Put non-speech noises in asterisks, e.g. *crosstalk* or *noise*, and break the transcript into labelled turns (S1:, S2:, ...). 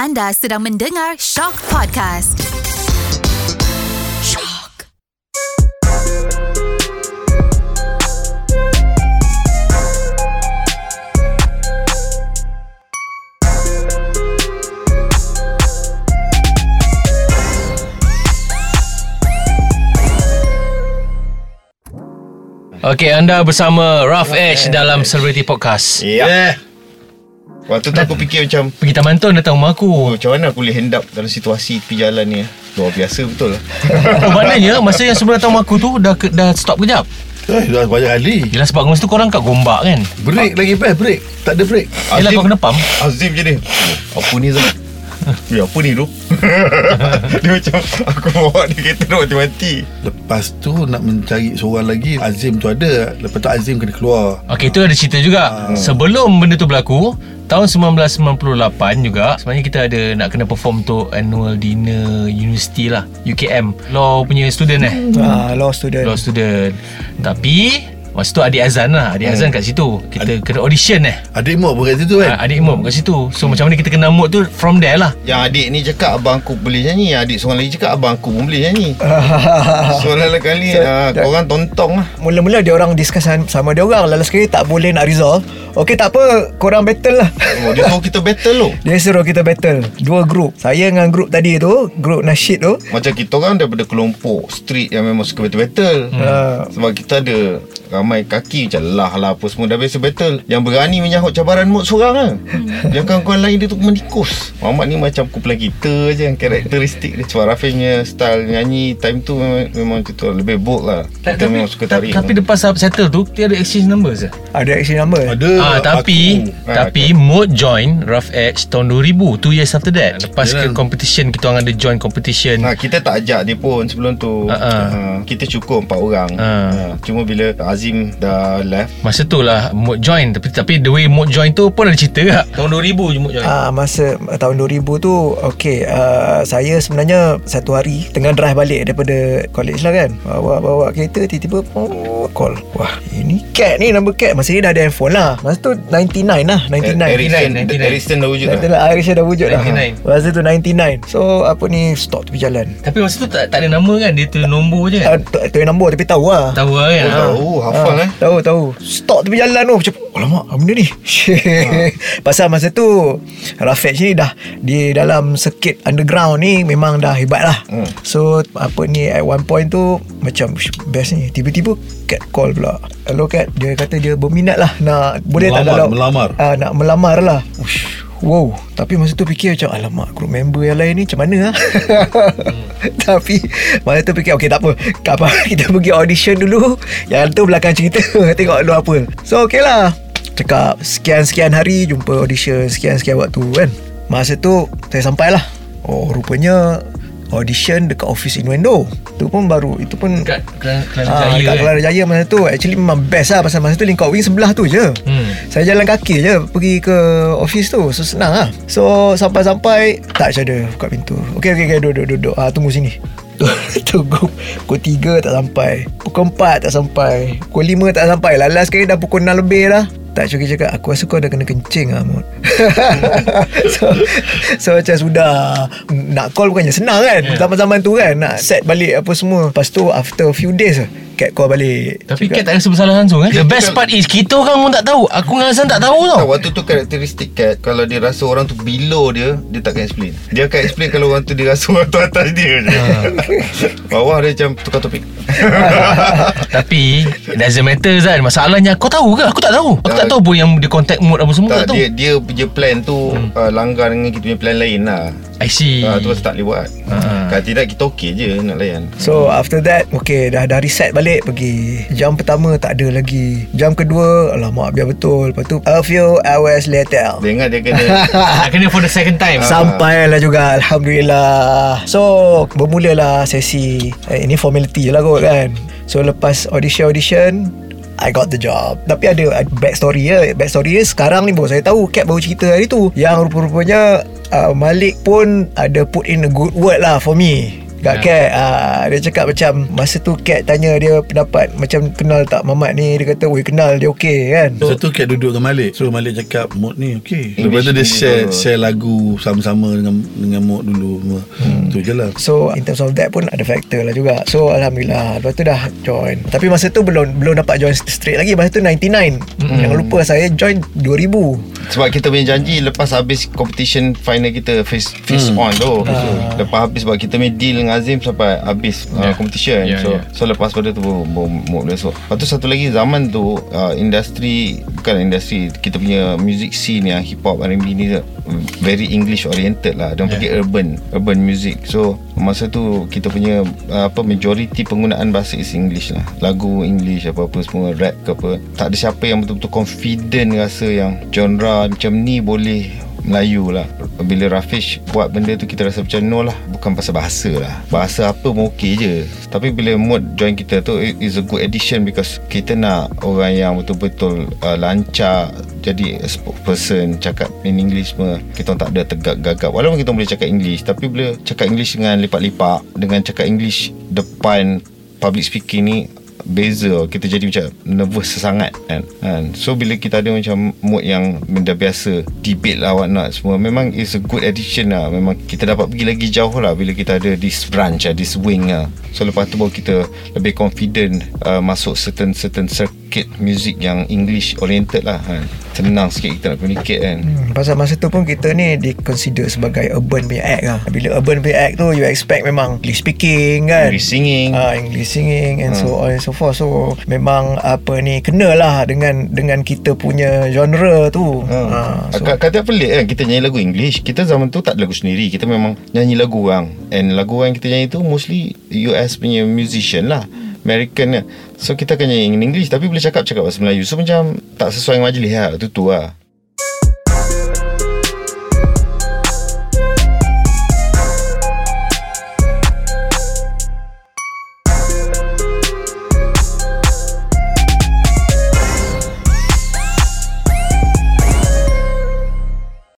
S1: Anda sedang mendengar Shock Podcast. Shock.
S2: Okey, anda bersama Rough Edge dalam Celebrity Podcast.
S3: Ya.
S4: Eh,
S3: Waktu tu aku fikir macam
S2: Pergi Taman Tun datang rumah
S3: oh,
S2: aku.
S3: Macam mana aku boleh hand up Dalam situasi tepi jalan ni Luar biasa betul lah *laughs*
S2: Oh, maknanya masa yang sebelum datang rumah aku tu dah dah stop kejap.
S4: eh dah banyak kali.
S2: Yelah sebab masa tu korang kat gombak kan.
S4: Break lagi best break. Tak ada break.
S2: Yelah kau kena pump.
S3: Azim je ni oh, Apa ni Zam Ya apa ni tu *laughs* Dia macam Aku bawa dia kereta nak mati-mati
S4: Lepas tu nak mencari seorang lagi Azim tu ada Lepas tu Azim kena keluar
S2: Okey, tu ada cerita juga. Sebelum benda tu berlaku, tahun 1998 juga, sebenarnya kita ada nak kena perform untuk annual dinner university lah, UKM. Law punya student eh.
S5: Ah, law student.
S2: Law student. Tapi Masa tu adik Azan lah. Adik Azan kat situ. Kita kena audition eh.
S4: Adik Mok pun kat situ kan?
S2: Ah, Adik Imam kat situ. So macam mana kita kena mood tu From there lah.
S3: Yang adik ni cakap Abang aku boleh nyanyi. Yang adik seorang lagi cakap Abang aku pun boleh nyanyi. *laughs* So lain kali
S5: So,
S3: uh,
S5: that-
S3: Korang tontong lah.
S5: Mula-mula dia orang discuss sama dia orang. Lalu sekali tak boleh nak resolve. Okey tak apa. Korang battle lah.
S3: Oh, Dia suruh kita battle loh *laughs*
S5: Dia suruh kita battle. Dua grup Saya dengan grup tadi tu Grup nasyid tu.
S3: Macam kita orang daripada kelompok street yang memang suka battle-battle.
S5: Ah.
S3: Sebab kita ada ramai kaki macam lah lah apa semua dah biasa battle. Yang berani menyahut cabaran mood seorang lah. yang kawan-kawan lain dia tu menikus. Muhammad ni macam kumpulan kita je yang karakteristik dia. Sebab Rafiq punya style nyanyi time tu memang, memang tu lebih bold lah. Kita memang suka tarik.
S2: Tapi lepas settle tu Dia ada exchange numbers eh?
S5: Ada action number
S4: Ada
S2: Ah, tapi
S4: aku.
S3: Ah,
S2: tapi Mood join Rough Edge tahun 2000 2 years after that Lepas ke
S4: Yalah.
S2: competition Kita orang ada join competition
S3: Ha, kita tak ajak dia pun sebelum tu.
S2: Ah, ah.
S3: Ha, kita cukup empat orang.
S2: Ah.
S3: Ha, cuma bila Azim dah left.
S2: Masa tu lah Mood join. Tapi tapi the way Mood join tu pun ada cerita tak Tahun 2000 je Mood join.
S5: Ah masa uh, tahun 2000 tu okey uh, saya sebenarnya satu hari tengah drive balik daripada college lah kan. Bawa bawa kereta tiba-tiba oh, call. Wah ini cat ni number cat. Masa ni dah ada handphone lah. Masa tu 99 lah 99
S3: Ericsson,
S2: 99.
S3: Ericsson dah wujud
S5: Dah
S3: lah.
S5: dah Aisyah dah wujud dah
S2: 99.
S5: Masa tu 99 So apa ni Stop tepi jalan
S2: Tapi masa tu tak, tak ada nama kan? Dia tu nombor je
S5: uh,
S2: kan
S5: tu, tu yang nombor Tapi tahu lah.
S2: Tahu lah kan?
S3: Oh, tahu, hafal
S5: Ah,
S3: eh.
S5: Tahu tahu. Stop tepi jalan tu. Macam Alamak apa benda ni. *laughs* Pasal masa tu Rafiq ni dah Di dalam Circuit underground ni Memang dah hebat lah.
S3: Hmm.
S5: So Apa ni At one point tu Macam "Ush, Best ni. Tiba-tiba Cat call pula. Hello Cat. Dia kata dia berminat lah Nak Boleh tak
S4: Melamar,
S5: kalau
S4: melamar.
S5: Ah, Nak melamar lah. Ush, Wow Tapi masa tu fikir macam Alamak group member yang lain ni Macam mana lah *laughs* Tapi Masa tu fikir Okay tak apa. Apa *laughs* Kita pergi audition dulu. Yang tu belakang cerita *laughs* Tengok dulu apa. So okay lah. Cakap Sekian-sekian hari Jumpa audition Sekian-sekian waktu kan? Masa tu Saya sampai lah. Oh rupanya Audition dekat office Innuendo. Tu pun baru Itu pun
S2: Dekat Kelana
S5: Ah,
S2: Jaya
S5: dekat Kelana Jaya masa tu. Actually memang best lah Pasal masa tu Lingkar Wing sebelah tu je.
S2: Hmm.
S5: Saya jalan kaki je Pergi ke office tu. So senang lah. So sampai-sampai Tak ada Buka pintu. Okay okay, okay Duduk duduk, duduk. Ah, Tunggu sini. *laughs* Tunggu. Pukul 3 tak sampai. Pukul 4 tak sampai. Pukul 5 tak sampai Lalas sekali dah pukul 6 lebih dah tak cuki cakap Aku rasa kau dah kena kencing lah Mut *laughs* so, so macam sudah Nak call bukannya senang kan?
S2: Yeah.
S5: Zaman-zaman tu kan Nak set balik apa semua. Lepas tu after a few days Cat call balik
S2: Tapi Kat tak rasa bersalah langsung eh? The best part is Kita orang pun tak tahu. Aku dengan Azan tak tahu tau.
S3: Waktu tu karakteristik cat Kalau dia rasa orang tu below dia Dia takkan explain. Dia akan explain kalau orang tu Dia rasa orang tu atas dia je. *laughs* Bawah dia macam Tukar topik. *laughs*
S2: Tapi doesn't matter Zan. Masalahnya kau tahu ke? Aku tak tahu. Aku tak
S3: Tak.
S2: tahu pun Yang dia contact mode apa semua
S3: tak,
S2: Tak tahu.
S3: dia dia punya plan tu hmm. uh, Langgar dengan kita punya plan lain lah.
S2: I see.
S3: Uh, Tu pasal tak boleh buat
S2: Ah.
S3: Kalau tidak kita okey je Nak layan.
S5: So after that Okay dah dah reset balik Pergi Jam pertama tak ada lagi. Jam kedua Alamak biar betul. Lepas tu A few hours later.
S3: Dia ingat dia kena *laughs*
S2: Nak kena for the second time.
S5: Sampailah juga Alhamdulillah. So Bermulalah sesi eh, Ini formality je lah kot kan. So lepas audition-audition I got the job. Tapi ada, ada backstory ya. Backstory dia sekarang ni baru saya tahu Cap baru cerita hari tu. Yang rupa-rupanya uh, Malik pun Ada put in a good word lah for me Kak Kat uh, Dia cakap macam Masa tu Kat tanya dia pendapat Macam kenal tak Mamat ni Dia kata Weh kenal dia okey kan?
S4: Masa tu Kat duduk dengan Malik So Malik cakap Mood ni okey. Lepas tu dia share
S3: dulu.
S4: Share lagu Sama-sama dengan Dengan Mood dulu semua. Hmm. Tu je lah.
S5: So in terms of that pun Ada factor lah juga. So Alhamdulillah. Lepas tu dah join. Tapi masa tu belum Belum dapat join straight lagi. Masa tu 99 Jangan lupa saya join 2000
S3: Sebab kita punya janji Lepas habis competition final kita Face, face on tu. Lepas habis Sebab kita punya deal dengan Azim Sampai habis uh, competition
S2: Yeah,
S3: So
S2: yeah.
S3: so lepas pada tu Baru baru mood dia so. Lepas tu satu lagi Zaman tu uh, Industri Bukan industri Kita punya music scene Yang hip hop R&B ni Very English oriented lah Dia yeah. pergi urban Urban music So Masa tu Kita punya uh, Apa Majority penggunaan bahasa is English lah Lagu English Apa-apa semua Rap ke apa Tak ada siapa yang betul-betul confident Rasa yang Genre macam ni boleh Melayu lah. Bila Rafish buat benda tu Kita rasa macam no lah. Bukan pasal bahasa lah. Bahasa apa pun okey je. Tapi bila Mood join kita tu it Is a good addition Because kita nak Orang yang betul-betul uh, Lancar Jadi spokesperson Cakap in English semua Kita tak ada tegak gagap Walaupun kita boleh cakap English Tapi bila cakap English dengan lipat-lipat Dengan cakap English Depan Public speaking ni beza kita jadi macam nervous sangat kan, kan? So bila kita ada macam mood yang benda biasa debate lah what not semua memang is a good addition lah. Memang kita dapat pergi lagi jauh lah bila kita ada this branch lah this wing lah so lepas tu baru kita lebih confident uh, masuk certain certain circuit music yang English oriented lah kan senang sikit kita nak communicate kan
S5: Hmm, pasal masa tu pun kita ni di consider sebagai urban punya act lah. Bila urban punya act tu you expect memang English speaking kan.
S3: English singing
S5: Ah, English singing and so on and so forth. So memang apa ni kena lah dengan dengan kita punya genre tu.
S3: Ha.
S5: Ah, so,
S3: kata pelik kan Kita nyanyi lagu English Kita zaman tu tak ada lagu sendiri Kita memang nyanyi lagu orang And lagu orang kita nyanyi tu Mostly US punya musician lah American lah So kita nyanyi in English Tapi bila cakap Cakap bahasa Melayu. So macam Tak sesuai majlis lah. Tu tu lah